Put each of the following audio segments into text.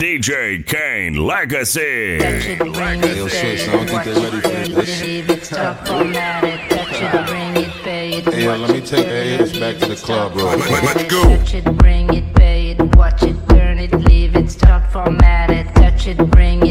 DJ Kaine Legacy. I. Hey, yo, let me take the haters back to the club, bro. Let's go. Touch it, bring it, pay it, watch it, burn it, leave it, start formatted. Touch it, bring it.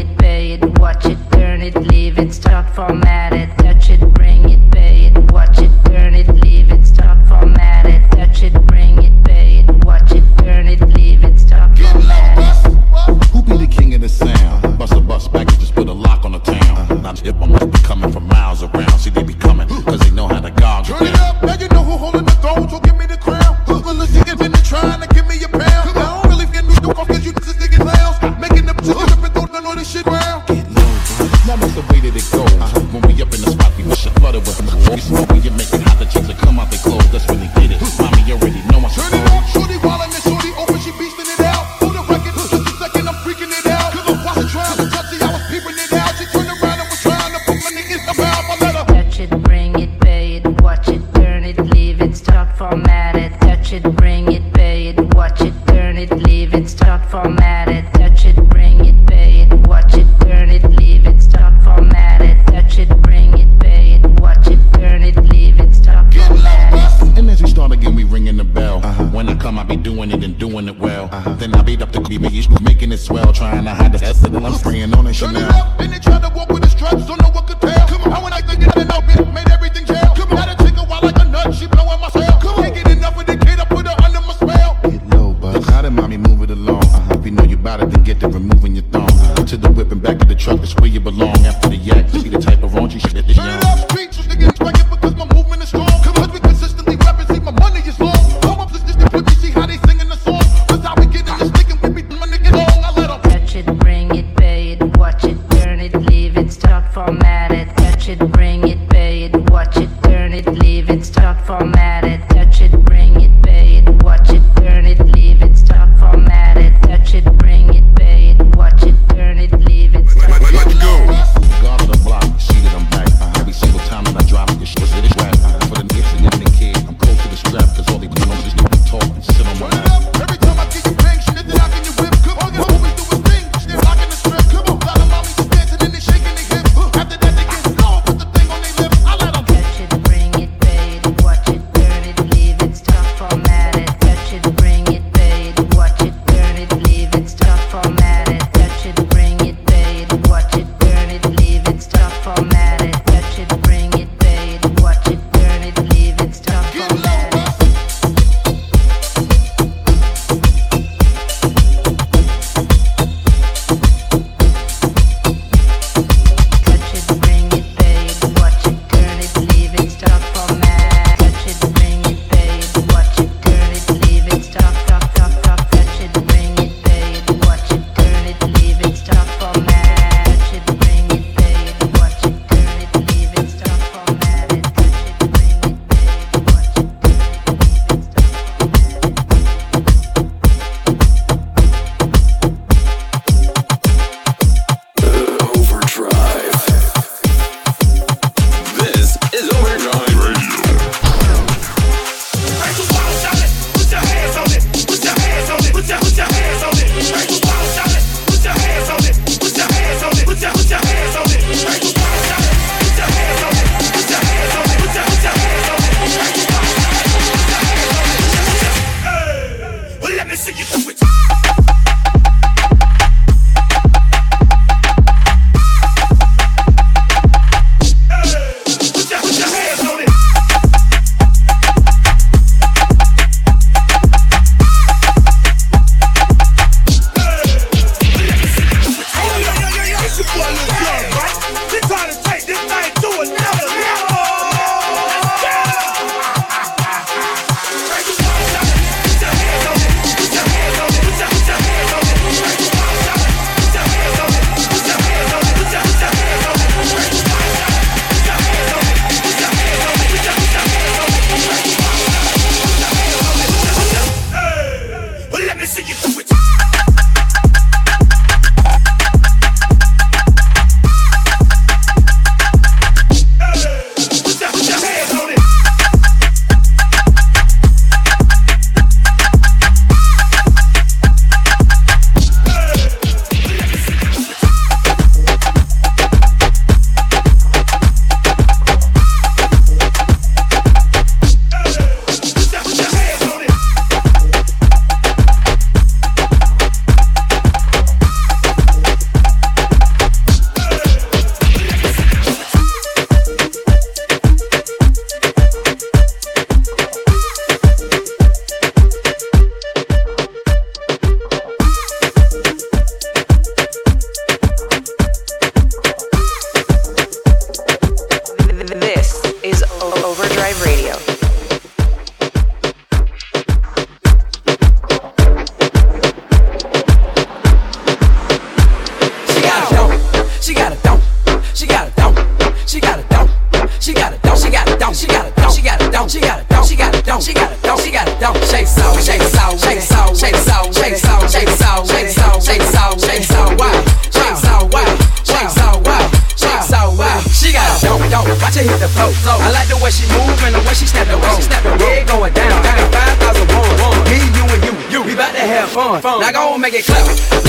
Make it clap.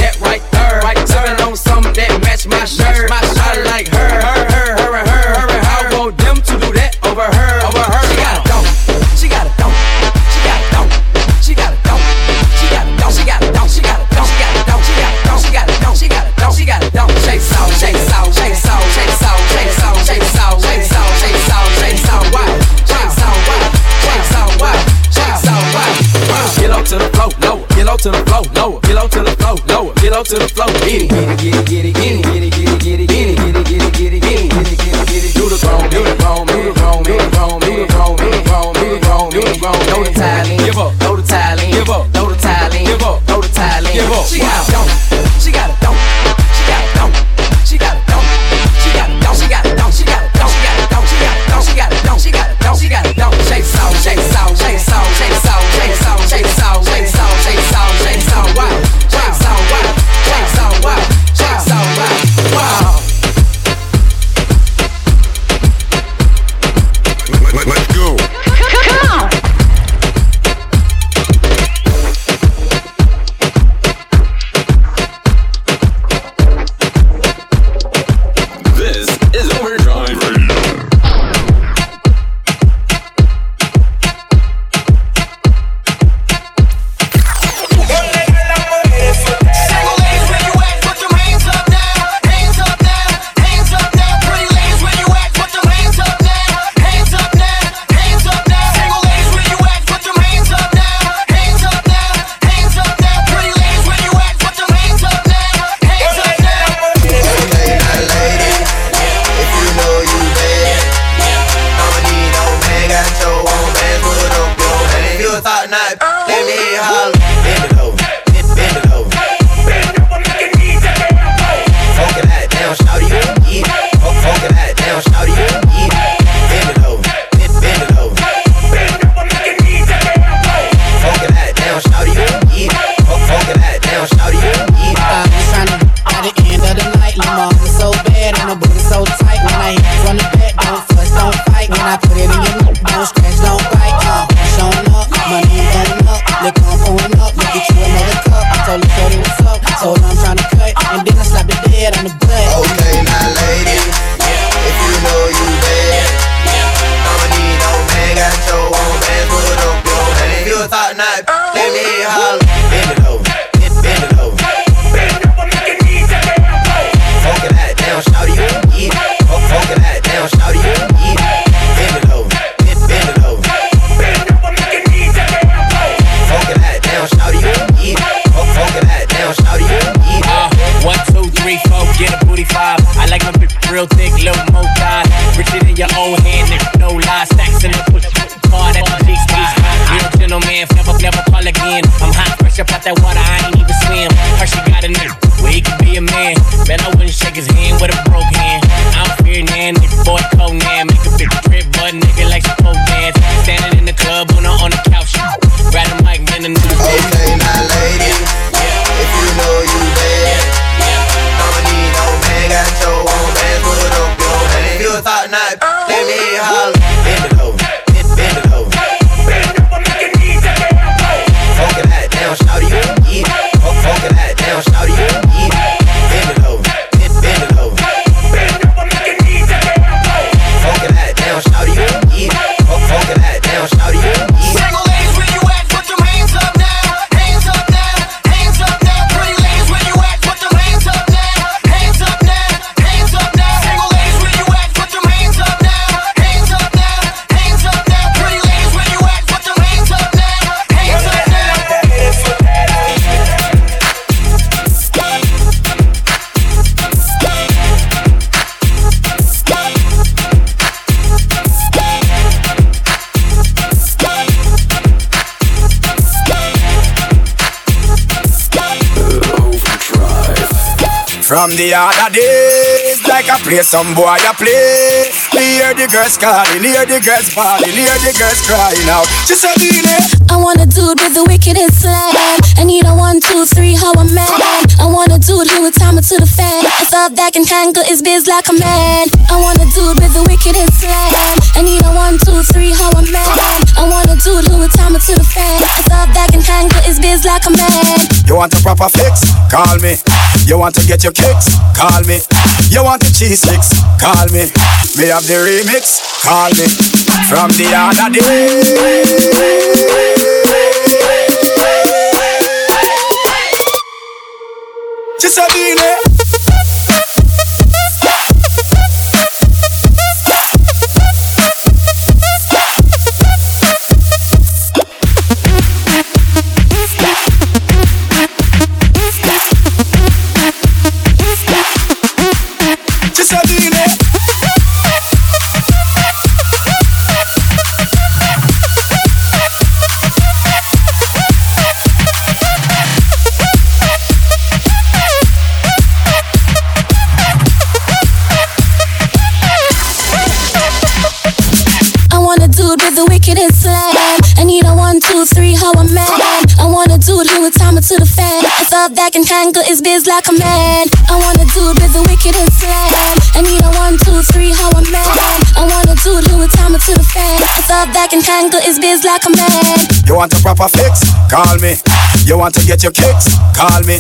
to the floor, get it. knock. Let me holler. boy Conan. Make a big drip, but nigga like to pole dance. Standing in the club, Uno on the couch. From the other days, like I play some boy I play. Me hear the girls calling, hear the girls bawling, hear the girls crying out. She said, I want a dude with the wickedest slang. I need a one, two, three, how a man. I want a dude who would time it to the fan. A thought that can handle his biz like a man. I want a dude with the wickedest slang. I need a one, two, three, how a man. I want a dude who would time it to the fan. A thought that can handle his biz like a man. You want a proper fix? Call me. You want to get your kicks? Call me. You want the cheese sticks? Call me. Me have the remix? Call me. From the other day. Cisadine to the fan. A thought that can handle his biz like a man. I want a dude with the wickedest slang. I need a one, two, three, how a man. I want a dude who would time to the fan. A thought that can handle his biz like a man. You want a proper fix? Call me. You want to get your kicks? Call me.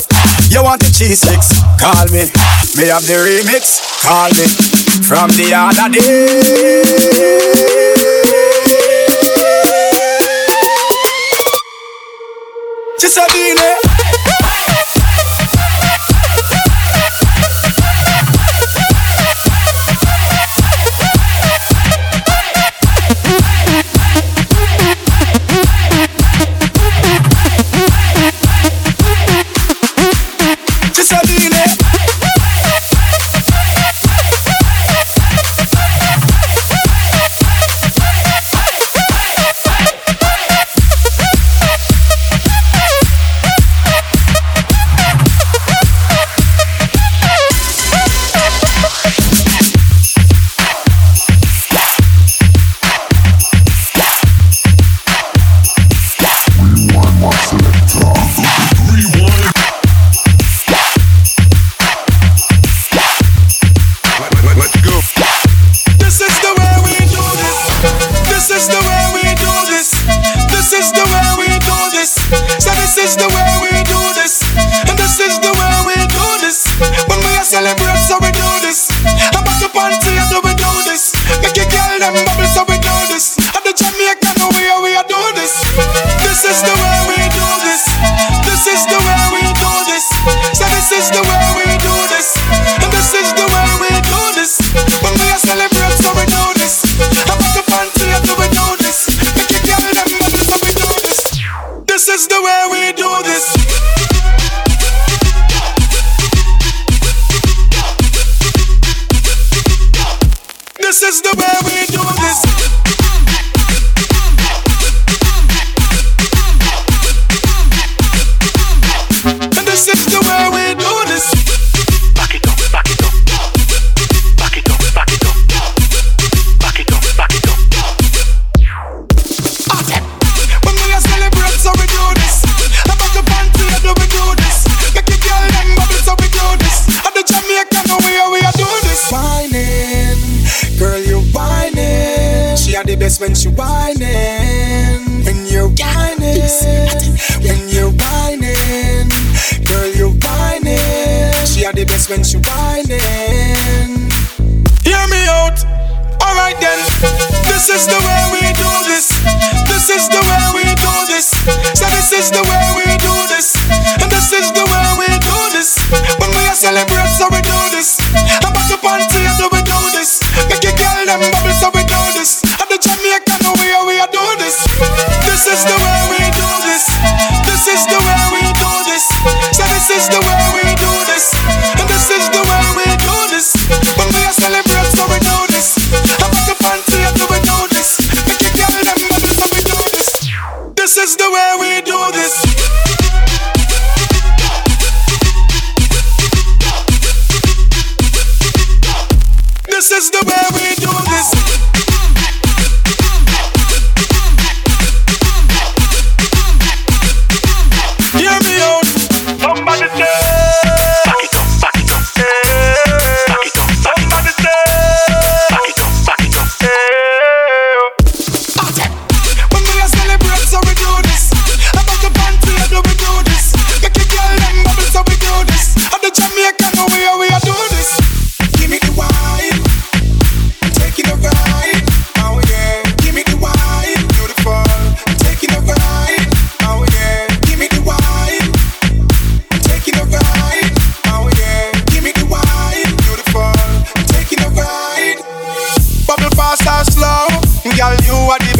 You want the cheese sticks? Call me. Me have the remix? Call me. From the other day. Cisadine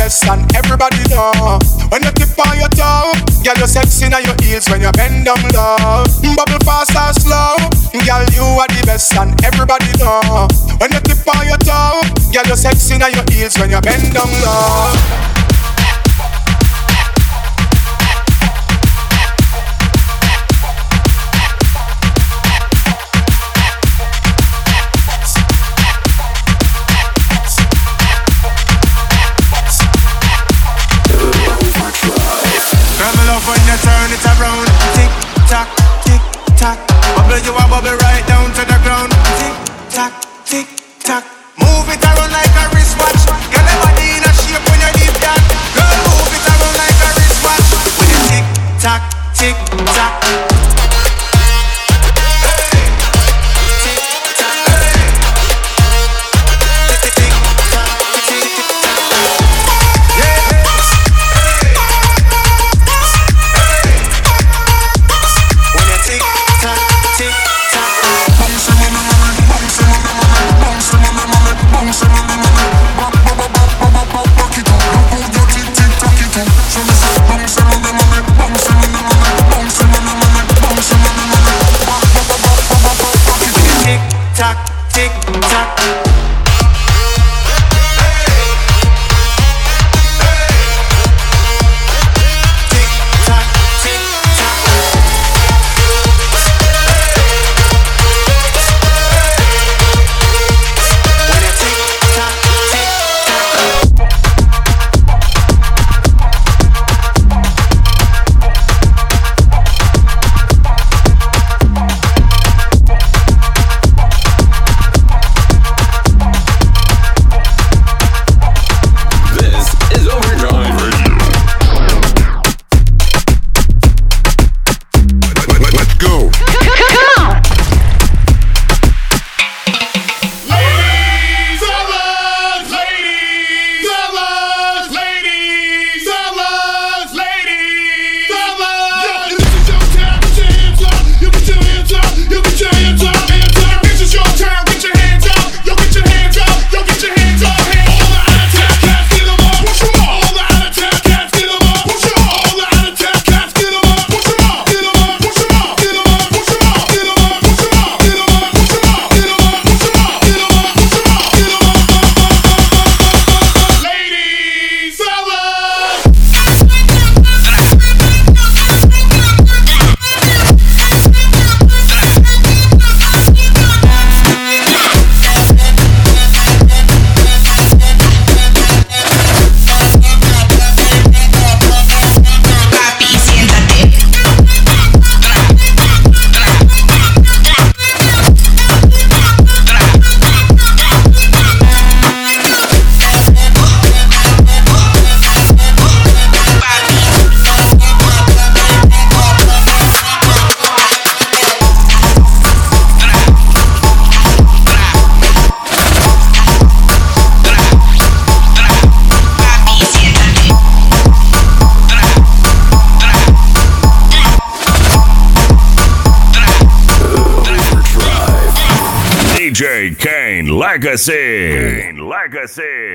and everybody know. When you tip on your toe, girl, you sexy in your heels when you bend down low. Bubble fast or slow, girl, you are the best and everybody know. When you tip on your toe, girl, you sexy in your heels when you bend down low. turn it around. Tick tock, tick tock. Bubble you a bubble right down to the ground. Tick tock, tick tock. Move it around like a wristwatch. Girl, your body in a shape when you leave that. Girl, move it around like a wristwatch. With a tick tock, tick tock. Legacy. Legacy.